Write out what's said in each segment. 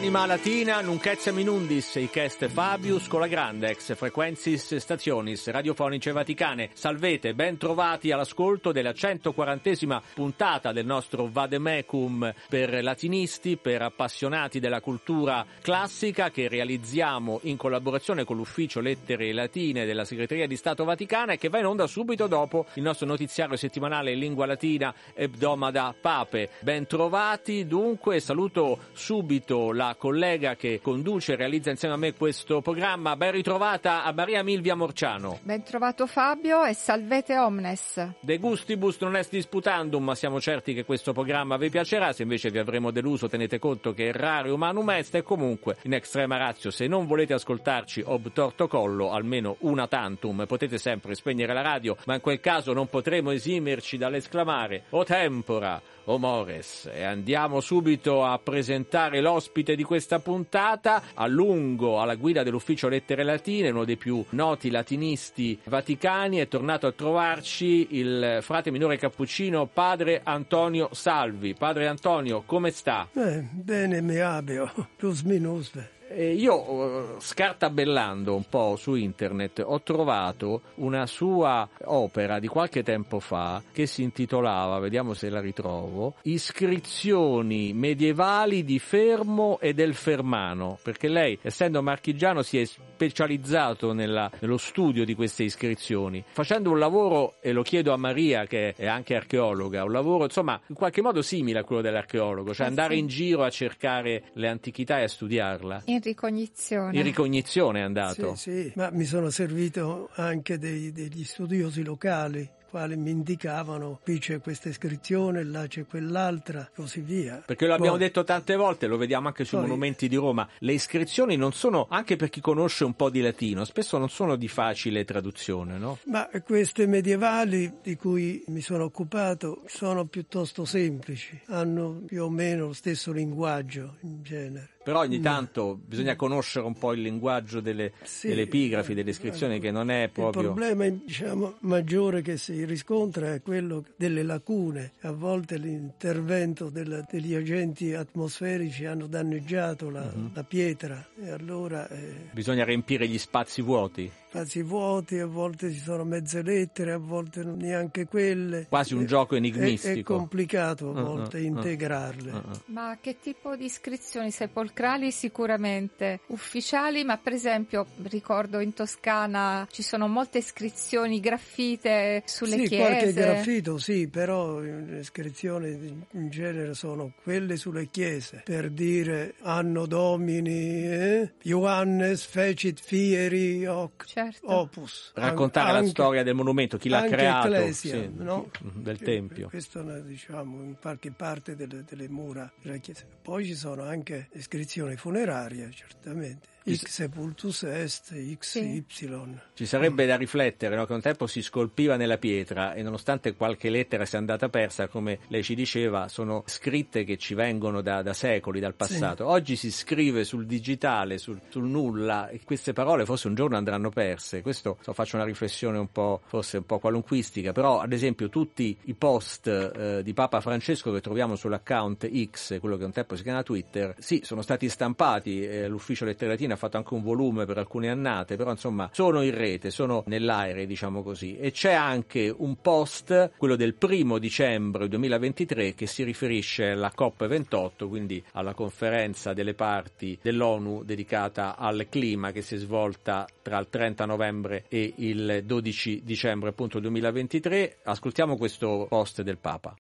Anima Latina, nunc minundis, ic Fabius, con la grande ex frequensis stationis radiofonice vaticane. Salvete, ben trovati all'ascolto della 140esima puntata del nostro Vademecum per latinisti, per appassionati della cultura classica che realizziamo in collaborazione con l'ufficio lettere latine della Segreteria di Stato Vaticana e che va in onda subito dopo il nostro notiziario settimanale in lingua latina Ebdomada Pape. Ben trovati, dunque saluto subito la collega che conduce e realizza insieme a me questo programma. Ben ritrovata a Maria Milvia Morciano. Ben trovato Fabio e salvete omnes. De gustibus non est disputandum, ma siamo certi che questo programma vi piacerà. Se invece vi avremo deluso, tenete conto che rare umanum est e comunque in extrema ratio, se non volete ascoltarci ob torto collo, almeno una tantum, potete sempre spegnere la radio, ma in quel caso non potremo esimerci dall'esclamare o tempora o mores. E andiamo subito a presentare l'ospite ospite di questa puntata, a lungo alla guida dell'ufficio Lettere Latine, uno dei più noti latinisti vaticani, è tornato a trovarci il frate minore cappuccino padre Antonio Salvi. Padre Antonio, come sta? Eh, bene, mi abio, plus minus. Eh, io, scartabellando un po' su internet, ho trovato una sua opera di qualche tempo fa che si intitolava, vediamo se la ritrovo, Iscrizioni medievali di Fermo e del Fermano, perché lei, essendo marchigiano, si è specializzato nella, nello studio di queste iscrizioni, facendo un lavoro, e lo chiedo a Maria che è anche archeologa, un lavoro insomma in qualche modo simile a quello dell'archeologo, cioè eh andare in giro a cercare le antichità e a studiarla. In ricognizione. In ricognizione è andato. Sì, sì, ma mi sono servito anche dei, degli studiosi locali quali mi indicavano qui c'è questa iscrizione, là c'è quell'altra, così via. Perché lo abbiamo poi, detto tante volte, lo vediamo anche sui monumenti di Roma, le iscrizioni non sono, anche per chi conosce un po' di latino, spesso non sono di facile traduzione, no? Ma queste medievali di cui mi sono occupato sono piuttosto semplici, hanno più o meno lo stesso linguaggio in genere però ogni tanto bisogna conoscere un po' il linguaggio delle, sì, delle epigrafi, delle iscrizioni che non è proprio... Il problema diciamo, maggiore che si riscontra è quello delle lacune. A volte l'intervento della, degli agenti atmosferici hanno danneggiato la, uh-huh. la pietra e allora... Eh... Bisogna riempire gli spazi vuoti spazi vuoti, a volte ci sono mezze lettere, a volte neanche quelle. Quasi un è, gioco enigmistico. È, è complicato a volte uh, uh, integrarle. Uh, ma che tipo di iscrizioni sepolcrali? Sicuramente ufficiali, ma per esempio ricordo in Toscana ci sono molte iscrizioni graffite sulle sì, chiese. Sì, qualche graffito sì, però le iscrizioni in genere sono quelle sulle chiese, per dire anno domini, eh? Johannes fecit fieri hoc. Certo certo. opus. Raccontare anche, la storia del monumento, chi l'ha creato, Ecclesia, sì, no? del Tempio. Questo diciamo in qualche parte delle, delle mura della chiesa. Poi ci sono anche iscrizioni funerarie, certamente. X sepultus est, XY. Sì. Ci sarebbe da riflettere no? che un tempo si scolpiva nella pietra e nonostante qualche lettera sia andata persa, come lei ci diceva, sono scritte che ci vengono da, da secoli, dal passato. Sì. Oggi si scrive sul digitale, sul, sul, nulla e queste parole forse un giorno andranno perse. Questo so, faccio una riflessione un po', forse un po' qualunquistica, però ad esempio tutti i post eh, di Papa Francesco che troviamo sull'account X, quello che un tempo si chiama Twitter, sì, sono stati stampati, eh, l'ufficio letteratina ha fatto anche un volume per alcune annate, però insomma sono in rete, sono nell'aereo diciamo così. E c'è anche un post, quello del primo dicembre 2023, che si riferisce alla COP28, quindi alla conferenza delle parti dell'ONU dedicata al clima che si è svolta tra il 30 novembre e il 12 dicembre appunto 2023. Ascoltiamo questo post del Papa.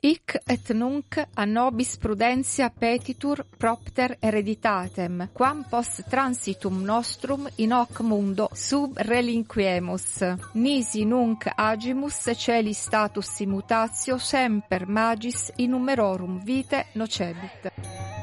Hic et nunc a nobis prudentia petitur propter hereditatem, quam post transitum nostrum in hoc mundo sub relinquemus. Nisi nunc agimus celi status immutatio semper magis in numerorum vite nocebit.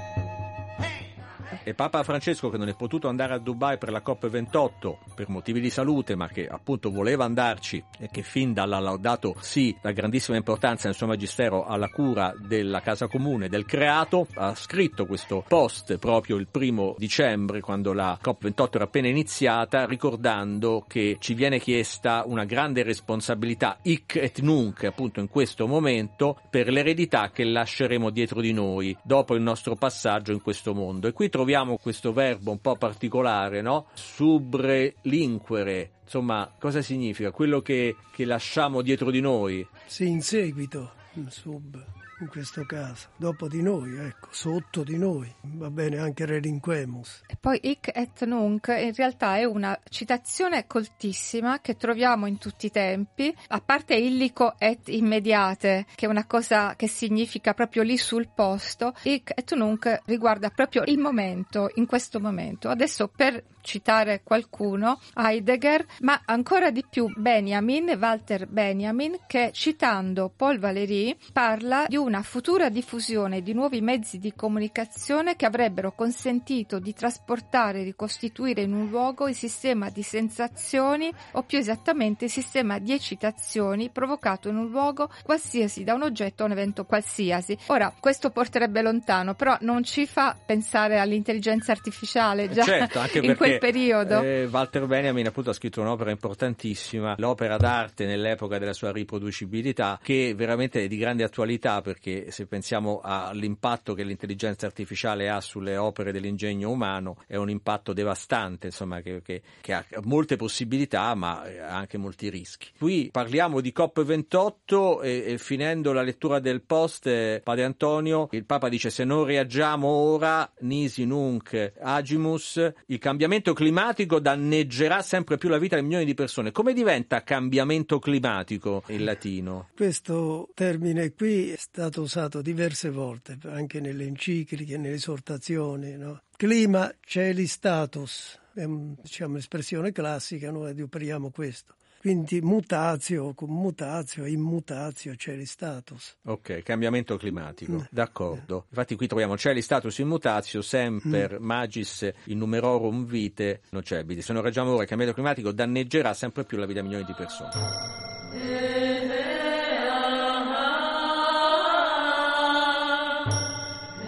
E Papa Francesco, che non è potuto andare a Dubai per la COP28 per motivi di salute, ma che appunto voleva andarci e che fin dalla Laudato Si, da grandissima importanza nel suo magistero alla cura della casa comune, del creato, ha scritto questo post proprio il primo dicembre, quando la COP28 era appena iniziata, ricordando che ci viene chiesta una grande responsabilità, hic et nunc, appunto in questo momento, per l'eredità che lasceremo dietro di noi dopo il nostro passaggio in questo mondo. E qui troviamo questo verbo un po' particolare, no? Subrelinquere. Insomma, cosa significa? Quello che, che lasciamo dietro di noi. Sì, in seguito, sub in questo caso, dopo di noi, ecco, sotto di noi, va bene anche relinquemus. E poi hic et nunc in realtà è una citazione coltissima che troviamo in tutti i tempi, a parte illico et immediate, che è una cosa che significa proprio lì sul posto, hic et nunc riguarda proprio il momento, in questo momento. Adesso per citare qualcuno, Heidegger, ma ancora di più Benjamin, Walter Benjamin, che citando Paul Valéry parla di una futura diffusione di nuovi mezzi di comunicazione che avrebbero consentito di trasportare e ricostituire in un luogo il sistema di sensazioni o più esattamente il sistema di eccitazioni provocato in un luogo qualsiasi da un oggetto o un evento qualsiasi. Ora, questo porterebbe lontano, però non ci fa pensare all'intelligenza artificiale già certo, anche in quel periodo. Eh, Walter Benjamin appunto ha scritto un'opera importantissima, l'opera d'arte nell'epoca della sua riproducibilità, che veramente è di grande attualità perché se pensiamo all'impatto che l'intelligenza artificiale ha sulle opere dell'ingegno umano, è un impatto devastante, insomma, che, che, che ha molte possibilità ma anche molti rischi. Qui parliamo di COP28 e, e finendo la lettura del post, eh, Padre Antonio, il Papa dice se non reagiamo ora, nisi nunc agimus, il cambiamento climatico danneggerà sempre più la vita di milioni di persone. Come diventa cambiamento climatico in latino? Questo termine qui è stato usato diverse volte, anche nelle encicliche, nelle esortazioni. No? Clima, celi, status, è diciamo, un'espressione classica, noi adoperiamo questo. Quindi mutatio, mutatio, immutatio, celi status. Ok, cambiamento climatico, mm. d'accordo. Infatti qui troviamo celi status immutatio, semper mm. magis in numerorum vite nocebili. Se non reggiamo ora il cambiamento climatico danneggerà sempre più la vita di milioni di persone.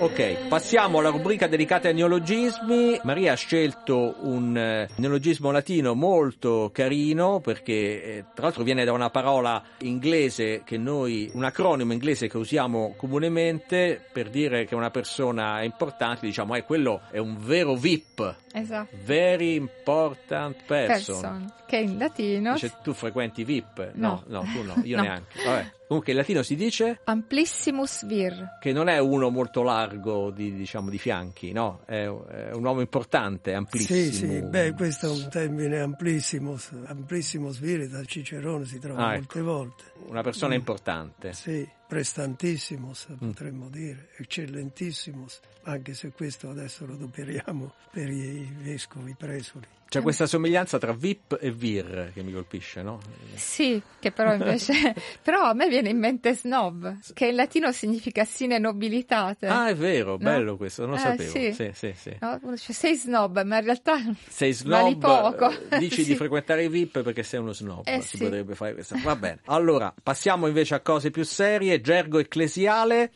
Ok, passiamo alla rubrica dedicata ai neologismi. Maria ha scelto un eh, neologismo latino molto carino perché eh, tra l'altro viene da una parola inglese che noi, un acronimo inglese che usiamo comunemente per dire che una persona è importante, diciamo, eh, quello è un vero VIP. Esatto. Very important person. person che in latino... Dice, tu frequenti VIP? No, no, no tu no, io No. neanche. Vabbè. Comunque in latino si dice Amplissimus vir. che non è uno molto largo di, diciamo, di fianchi, no? È, è un uomo importante, amplissimo. Sì, sì, beh, questo è un termine amplissimo, amplissimo spirito, al Cicerone si trova Ah, molte volte. Una persona Mm. importante. Sì, prestantissimos potremmo dire, eccellentissimos, anche se questo adesso lo adoperiamo per i vescovi, presoli. C'è questa somiglianza tra VIP e Vir che mi colpisce, no? Sì, che però invece... però a me viene in mente snob, che in latino significa sine nobilitate. Ah, è vero, bello questo, non lo Eh, sapevo. sì. Sì, sì, sì. No, uno dice, sei snob, ma in realtà Sei vali snob, poco. eh, dici Sì. di frequentare i VIP perché sei uno snob, Eh, si sì. potrebbe fare questo. Va bene. Allora, passiamo invece a cose più serie, gergo ecclesiale.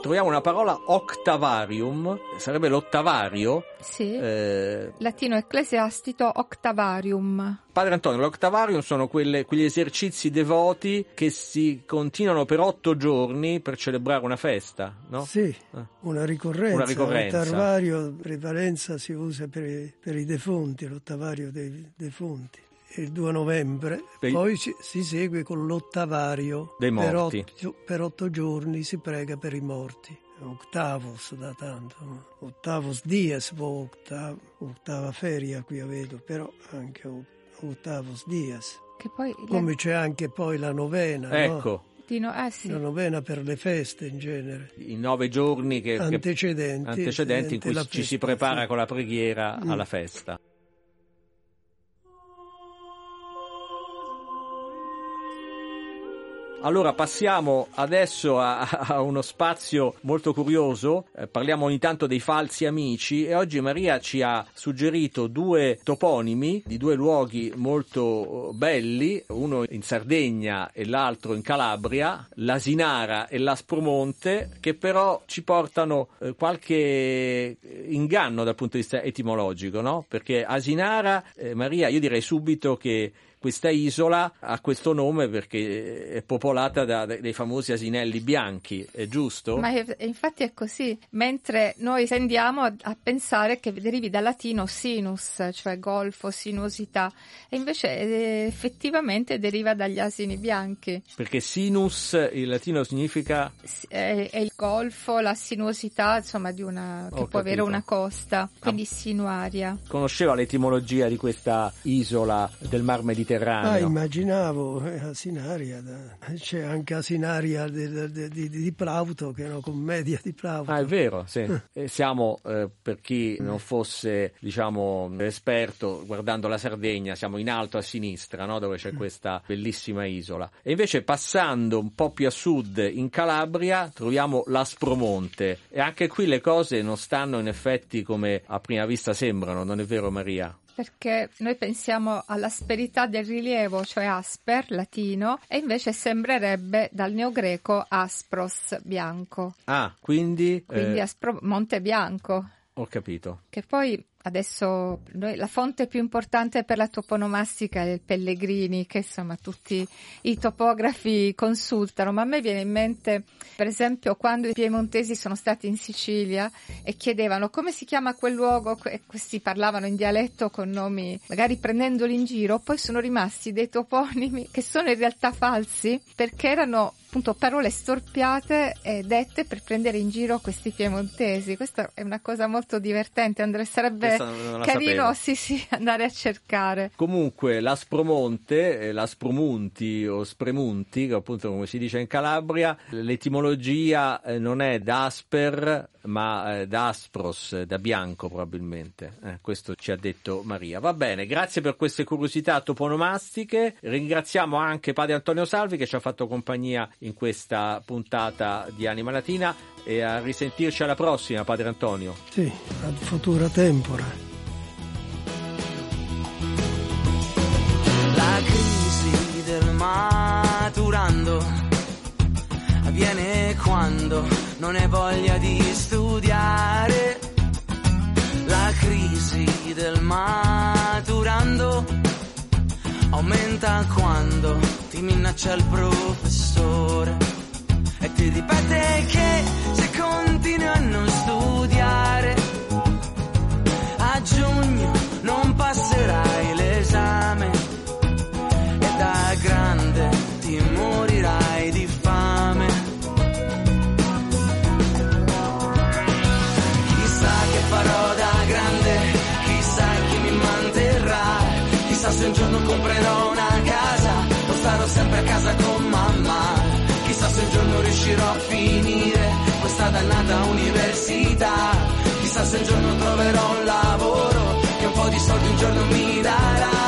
Troviamo una parola octavarium, sarebbe l'ottavario. Sì. Eh, Latino ecclesiastico octavarium. Padre Antonio, l'octavarium sono quelle- quegli esercizi devoti che si continuano per otto giorni per celebrare una festa, no? Sì, Ah. una ricorrenza. Una ricorrenza. L'ottavario, prevalenza si usa per, i- per i defunti, l'ottavario dei defunti. Il 2 novembre, Dei- poi ci- si segue con l'ottavario. Dei Per morti. otto, per otto giorni si prega per i morti. Octavos da tanto, no? ottavos dies, può ottav- ottava feria qui vedo, però anche o- ottavos dies. Che poi Come c'è anche poi la novena, no? Ecco, latino, eh sì. la novena per le feste in genere. i nove giorni che, che- Antecedenti, antecedenti in cui ci si prepara sì. con la preghiera Mm. alla festa. Allora passiamo adesso a, a uno spazio molto curioso, eh, parliamo ogni tanto dei falsi amici e oggi Maria ci ha suggerito due toponimi di due luoghi molto belli, uno in Sardegna e l'altro in Calabria, l'Asinara e l'Aspromonte, che però ci portano eh, qualche inganno dal punto di vista etimologico, no? Perché Asinara, eh, Maria, io direi subito che questa isola ha questo nome perché è popolata da, dei famosi asinelli bianchi, è giusto? Ma è, infatti è così, mentre noi tendiamo a, a, pensare che derivi dal latino sinus, cioè golfo, sinuosità, e invece eh, effettivamente deriva dagli asini bianchi. Perché sinus in latino significa? È, è il golfo, la sinuosità, insomma, di una, che Ho può capito. avere una costa, quindi ah. sinuaria. Conosceva l'etimologia di questa isola del Mar Mediterraneo? Mediterraneo. Ah, immaginavo, eh, Asinaria, c'è anche Asinaria di, di, di, di, Plauto, che è una commedia di Plauto. Ah, è vero, sì. siamo, eh, per chi non fosse, diciamo, esperto, guardando la Sardegna, siamo in alto a sinistra, no? dove c'è questa bellissima isola. E invece passando un po' più a sud, in Calabria, troviamo l'Aspromonte. E anche qui le cose non stanno in effetti come a prima vista sembrano, non è vero Maria? Perché noi pensiamo all'asperità del rilievo, cioè asper, latino, e invece sembrerebbe dal neogreco aspros, bianco. Ah, quindi... Quindi eh... aspro, Monte Bianco. Ho capito. Che poi Adesso noi, la fonte più importante per la toponomastica è il Pellegrini, che insomma tutti i topografi consultano, ma a me viene in mente, per esempio, quando i piemontesi sono stati in Sicilia e chiedevano come si chiama quel luogo, e questi parlavano in dialetto con nomi, magari prendendoli in giro, poi sono rimasti dei toponimi che sono in realtà falsi perché erano appunto parole storpiate e dette per prendere in giro questi piemontesi. Questa è una cosa molto divertente, Andrea, sarebbe carino sì, sì, andare a cercare. Comunque l'Aspromonte, eh, l'Aspromunti o Spremunti, appunto come si dice in Calabria, l'etimologia eh, non è d'asper ma eh, da aspros, da bianco probabilmente. Eh, questo ci ha detto Maria. Va bene, grazie per queste curiosità toponomastiche. Ringraziamo anche Padre Antonio Salvi che ci ha fatto compagnia in questa puntata di Anima Latina e a risentirci alla prossima, Padre Antonio. Sì, ad futura tempora. La crisi del maturando avviene quando non hai voglia di studiare. La crisi del maturando aumenta quando ti minaccia il professore ti ripete che se continui a non studiare a giugno a finire questa dannata università. Chissà se un giorno troverò un lavoro che un po' di soldi un giorno mi darà.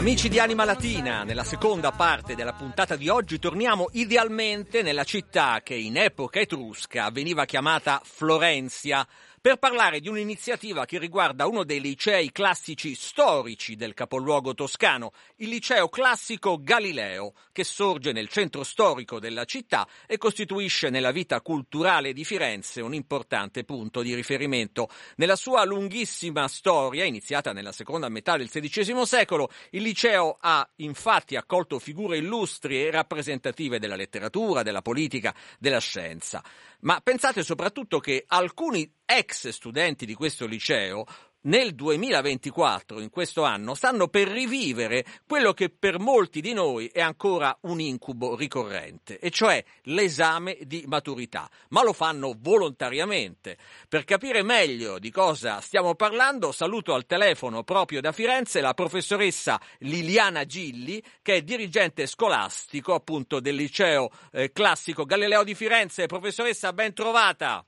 Amici di Anima Latina, nella seconda parte della puntata di oggi torniamo idealmente nella città che in epoca etrusca veniva chiamata Florenzia per parlare di un'iniziativa che riguarda uno dei licei classici storici del capoluogo toscano, il liceo classico Galileo, che sorge nel centro storico della città e costituisce nella vita culturale di Firenze un importante punto di riferimento. Nella sua lunghissima storia, iniziata nella seconda metà del XVI secolo, il liceo ha infatti accolto figure illustri e rappresentative della letteratura, della politica, della scienza. Ma pensate soprattutto che alcuni ex studenti di questo liceo nel 2024, in questo anno, stanno per rivivere quello che per molti di noi è ancora un incubo ricorrente, e cioè l'esame di maturità, ma lo fanno volontariamente. Per capire meglio di cosa stiamo parlando, saluto al telefono proprio da Firenze la professoressa Liliana Gilli, che è dirigente scolastico appunto del liceo eh, classico Galileo di Firenze. Professoressa, ben trovata.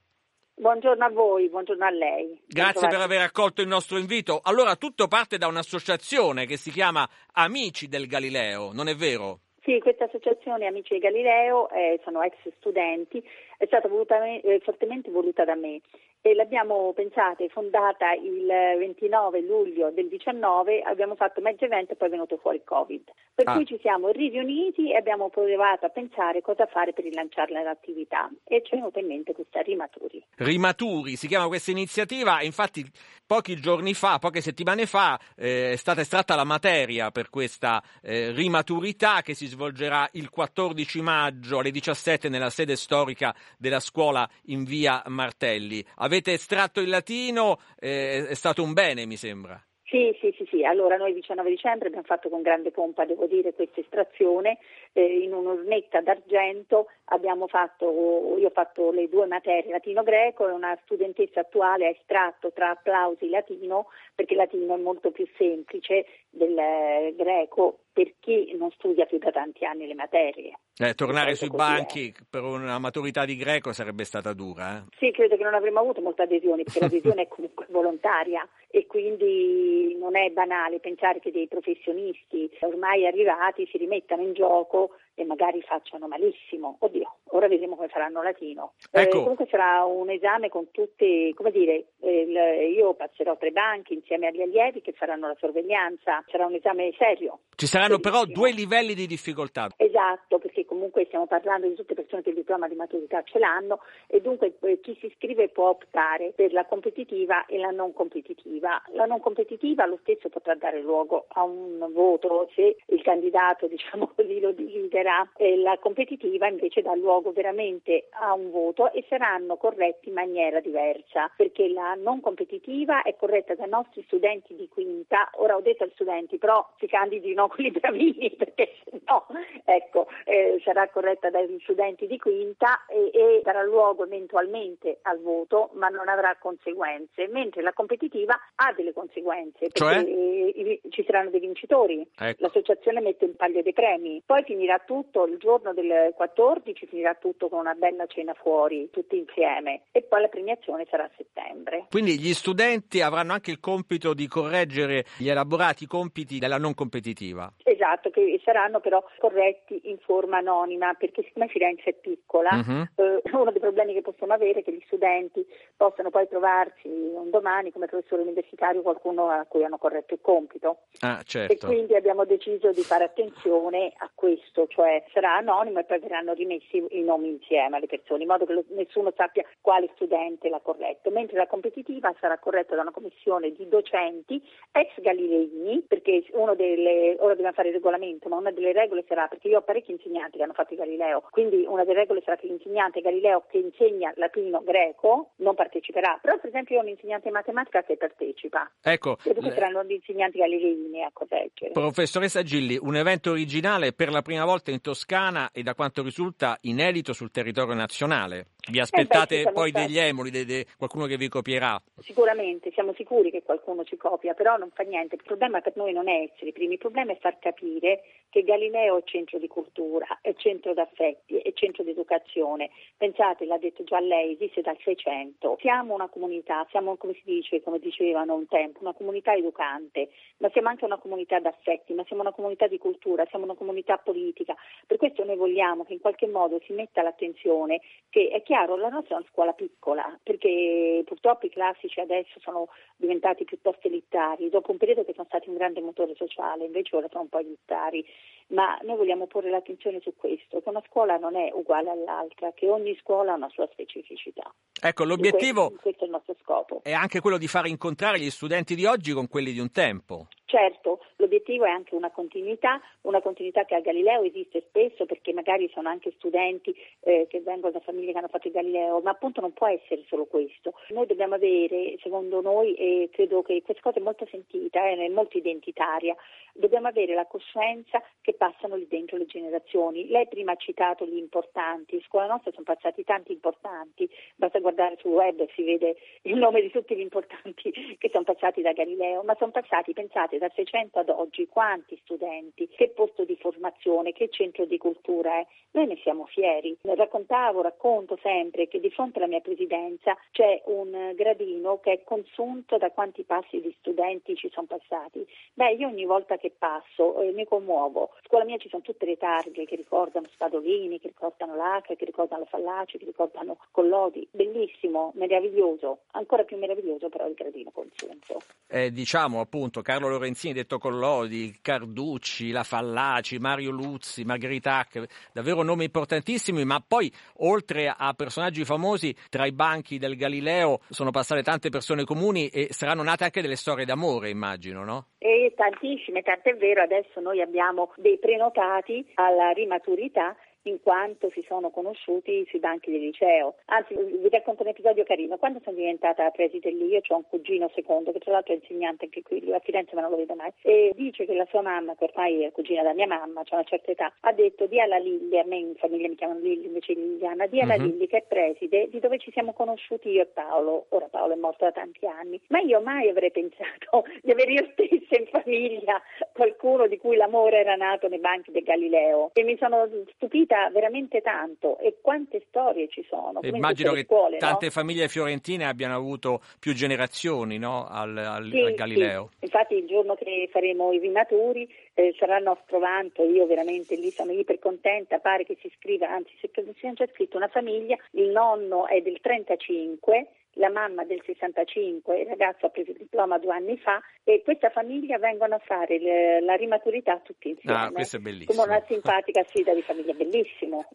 Buongiorno a voi, buongiorno a lei. Grazie per aver accolto il nostro invito. Allora, tutto parte da un'associazione che si chiama Amici del Galileo, non è vero? Sì, questa associazione Amici del Galileo eh, sono ex studenti, è stata voluta, eh, fortemente voluta da me e l'abbiamo pensata e fondata il 29 luglio del 19, abbiamo fatto mezzo evento e poi è venuto fuori il Covid. Per ah. cui ci siamo riuniti e abbiamo provato a pensare cosa fare per rilanciare l'attività e ci è venuta in mente questa Rimaturi. Rimaturi, si chiama questa iniziativa, infatti pochi giorni fa, poche settimane fa, eh, è stata estratta la materia per questa eh, rimaturità che si svolgerà il 14 maggio alle 17 nella sede storica della scuola in via Martelli avete estratto il latino, eh, è stato un bene, mi sembra. Sì, sì, sì, sì, allora noi il 19 dicembre abbiamo fatto con grande pompa, devo dire, questa estrazione eh, in un'urnetta d'argento, abbiamo fatto, io ho fatto le due materie, latino-greco e una studentessa attuale ha estratto tra applausi latino, perché il latino è molto più semplice del greco per chi non studia più da tanti anni le materie. Eh, tornare sui banchi è. per una maturità di greco sarebbe stata dura. Eh? Sì, credo che non avremmo avuto molte adesioni, perché l'adesione è comunque volontaria e quindi non è banale pensare che dei professionisti ormai arrivati si rimettano in gioco e magari facciano malissimo. Oddio, ora vedremo come faranno latino. Eh, ecco. Eh, comunque sarà un esame con tutti, come dire, eh, io passerò tre banchi insieme agli allievi che faranno la sorveglianza, sarà un esame serio. Ci saranno però due livelli di difficoltà. Esatto, perché comunque stiamo parlando di tutte persone che il diploma di maturità ce l'hanno e dunque eh, chi si iscrive può optare per la competitiva e la non competitiva. La non competitiva lo stesso potrà dare luogo a un voto se il candidato, diciamo così, lo desidera la competitiva invece dà luogo veramente a un voto e saranno corretti in maniera diversa perché la non competitiva è corretta dai nostri studenti di quinta. Ora ho detto agli studenti però si candidino quelli bravini perché no ecco, eh, sarà corretta dagli studenti di quinta e, e, darà luogo eventualmente al voto ma non avrà conseguenze, mentre la competitiva ha delle conseguenze cioè? perché ci saranno dei vincitori, ecco. l'associazione mette un paio dei premi, poi finirà tutto il giorno del 14, finirà tutto con una bella cena fuori, tutti insieme e poi la premiazione sarà a settembre. Quindi gli studenti avranno anche il compito di correggere gli elaborati compiti della non competitiva. Esatto, che saranno però corretti in forma anonima, perché siccome Firenze è piccola, uh-huh. eh, uno dei problemi che possiamo avere è che gli studenti possano poi trovarsi un domani come professore universitario qualcuno a cui hanno corretto il compito. Ah, certo. E quindi abbiamo deciso di fare attenzione a questo, cioè sarà anonimo e poi verranno rimessi i nomi insieme alle persone, in modo che lo, nessuno sappia quale studente l'ha corretto, mentre la competitiva sarà corretta da una commissione di docenti ex galileini, perché uno delle, ora dobbiamo fare il regolamento, ma una delle regole sarà, perché io ho parecchi insegnanti che hanno fatto Galileo, quindi una delle regole sarà che l'insegnante Galileo che insegna latino greco non parteciperà, però per esempio io ho un insegnante di matematica che partecipa. Ecco. E dunque saranno gli insegnanti galileini a correggere. Professoressa Gilli, un evento originale per la prima volta in Toscana e da quanto risulta inedito sul territorio nazionale. Vi aspettate eh beh, poi degli emuli, de, de, qualcuno che vi copierà? Sicuramente, siamo sicuri che qualcuno ci copia, però non fa niente. Il problema per noi non è essere i primi, il problema è far capire che Galileo è centro di cultura, è centro d'affetti, è centro di educazione. Pensate, l'ha detto già lei, esiste dal 600. Siamo una comunità, siamo come si dice, come dicevano un tempo, una comunità educante, ma siamo anche una comunità d'affetti, ma siamo una comunità di cultura, siamo una comunità politica. Per questo noi vogliamo che in qualche modo si metta l'attenzione che è chiaro, la nostra è una scuola piccola, perché purtroppo i classici adesso sono diventati piuttosto elitari, dopo un periodo che sono stati un grande motore sociale, invece ora sono un po' elitari, ma noi vogliamo porre l'attenzione su questo, che una scuola non è uguale all'altra, che ogni scuola ha una sua specificità. Ecco, l'obiettivo questo, questo è il nostro scopo. è anche quello di far incontrare gli studenti di oggi con quelli di un tempo. Certo, l'obiettivo è anche una continuità, una continuità che a Galileo esiste spesso perché magari sono anche studenti eh, che vengono da famiglie che hanno fatto il Galileo, ma appunto non può essere solo questo. Noi dobbiamo avere, secondo noi, e credo che questa cosa è molto sentita, eh, è molto identitaria, dobbiamo avere la coscienza che passano lì dentro le generazioni. Lei prima ha citato gli importanti, in scuola nostra sono passati tanti importanti, basta guardare sul web e si vede il nome di tutti gli importanti che sono passati da Galileo, ma sono passati, pensate, da 600 ad oggi quanti studenti, che posto di formazione, che centro di cultura è. Noi ne siamo fieri. Raccontavo, racconto sempre che di fronte alla mia presidenza c'è un gradino che è consunto da quanti passi di studenti ci sono passati. Beh, io ogni volta che passo eh, mi commuovo. A scuola mia ci sono tutte le targhe che ricordano Spadolini, che ricordano l'Acre, che ricordano la Fallaci, che ricordano Collodi. Bellissimo, meraviglioso. Ancora più meraviglioso però il gradino consunto. Eh, diciamo appunto Carlo Lorenzini, detto Collodi, Carducci, la Fallaci, Mario Luzzi, Margherita Hack, davvero nomi importantissimi, ma poi oltre a personaggi famosi tra i banchi del Galileo sono passate tante persone comuni e saranno nate anche delle storie d'amore, immagino, no? E tantissime, tant'è vero, adesso noi abbiamo dei prenotati alla rimaturità in quanto si sono conosciuti sui banchi del liceo. Anzi, vi racconto un episodio carino. Quando sono diventata preside lì, io ho un cugino secondo, che tra l'altro è insegnante anche qui a Firenze, ma non lo vedo mai, e dice che la sua mamma, che ormai è cugina da mia mamma, ha una certa età, ha detto di alla Lilli, a me in famiglia mi chiamano Lilli invece Liliana, di alla uh-huh. Lilli che è preside di dove ci siamo conosciuti io e Paolo. Ora Paolo è morto da tanti anni, ma io mai avrei pensato di avere io stessa in famiglia qualcuno di cui l'amore era nato nei banchi del Galileo e mi sono stupita veramente tanto e quante storie ci sono. Immagino che scuole, tante no? famiglie fiorentine abbiano avuto più generazioni no? al, al, sì, al, Galileo. Sì. Infatti il giorno che faremo i rimaturi eh, sarà il nostro vanto, io veramente lì sono iper contenta, pare che si scriva, anzi se sia già scritto una famiglia, il nonno è del 35 la mamma del 65, il ragazzo ha preso il diploma due anni fa e questa famiglia vengono a fare le, la rimaturità tutti insieme. Ah, questo è bellissimo. Come una simpatica sfida di famiglia, bellissimo.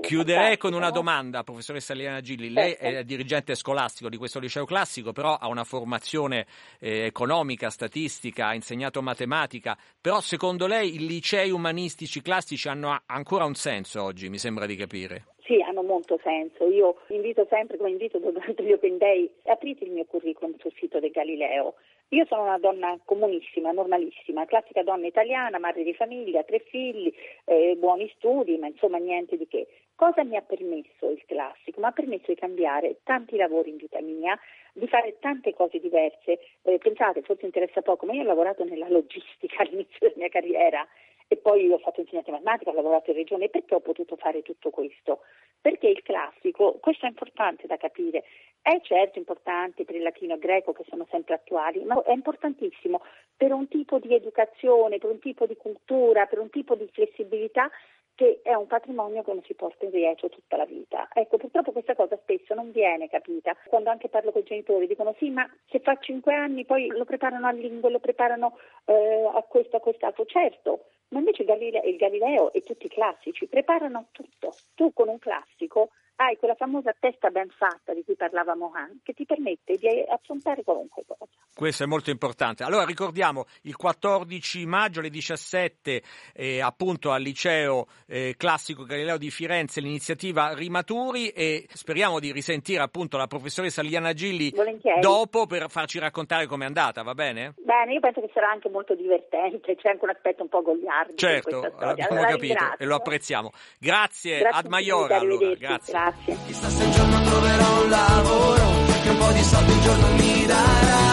Chiuderei con una domanda, professoressa Liana Gilli. Lei certo. è dirigente scolastico di questo liceo classico, però ha una formazione eh, economica, statistica, ha insegnato matematica, però secondo lei i licei umanistici classici hanno ancora un senso oggi, mi sembra di capire? Sì, hanno molto senso. Io invito sempre, come invito durante gli Open Day, aprite il mio curriculum sul sito del Galileo. Io sono una donna comunissima, normalissima, classica donna italiana, madre di famiglia, tre figli, eh, buoni studi, ma insomma niente di che. Cosa mi ha permesso il classico? Mi ha permesso di cambiare tanti lavori in vita mia, di fare tante cose diverse. Eh, pensate, forse interessa poco, ma io ho lavorato nella logistica all'inizio della mia carriera e poi ho fatto insegnante matematica, ho lavorato in regione. Perché ho potuto fare tutto questo? Perché il classico, questo è importante da capire, è certo importante per il latino e il greco che sono sempre attuali, ma è importantissimo per un tipo di educazione, per un tipo di cultura, per un tipo di flessibilità che è un patrimonio che uno si porta in rieccio tutta la vita. Ecco, purtroppo questa cosa spesso non viene capita. Quando anche parlo con i genitori dicono sì, ma se fa cinque anni poi lo preparano a lingue, lo preparano eh, a questo, a quest'altro. Certo, ma invece il Galileo e tutti i classici preparano tutto. Tu con un classico hai quella famosa testa ben fatta di cui parlava Mohan, che ti permette di affrontare qualunque cosa. Questo è molto importante. Allora ricordiamo il 14 maggio alle 17 eh, appunto al liceo eh, classico Galileo di Firenze l'iniziativa Rimaturi e speriamo di risentire appunto la professoressa Liana Gilli Volentieri. dopo per farci raccontare com'è andata, va bene? Bene, io penso che sarà anche molto divertente, c'è anche un aspetto un po' gogliardo. Certo, abbiamo allora, capito ringrazio. e lo apprezziamo. Grazie, Grazie ad Maiora allora, grazie. Grazie. Chissà se un giorno troverò un lavoro che un po' di soldi un giorno mi darà.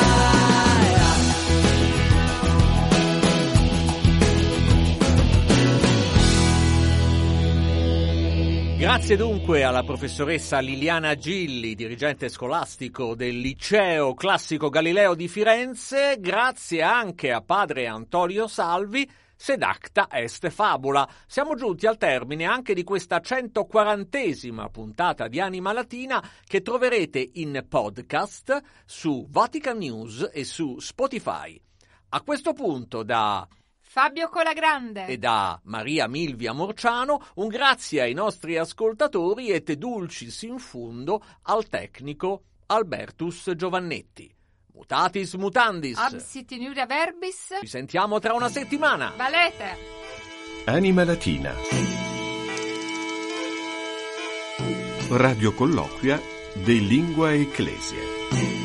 Grazie dunque alla professoressa Liliana Gilli, dirigente scolastico del Liceo Classico Galileo di Firenze, grazie anche a padre Antonio Salvi, sed acta est fabula. Siamo giunti al termine anche di questa 140esima puntata di Anima Latina che troverete in podcast su Vatican News e su Spotify. A questo punto da Fabio Colagrande e da Maria Milvia Morciano un grazie ai nostri ascoltatori e te dulcis in fundo al tecnico Albertus Giovannetti. Mutatis mutandis. Absit in iuria verbis. Ci sentiamo tra una settimana. Valete. Anima Latina. Radio colloquia de lingua ecclesia.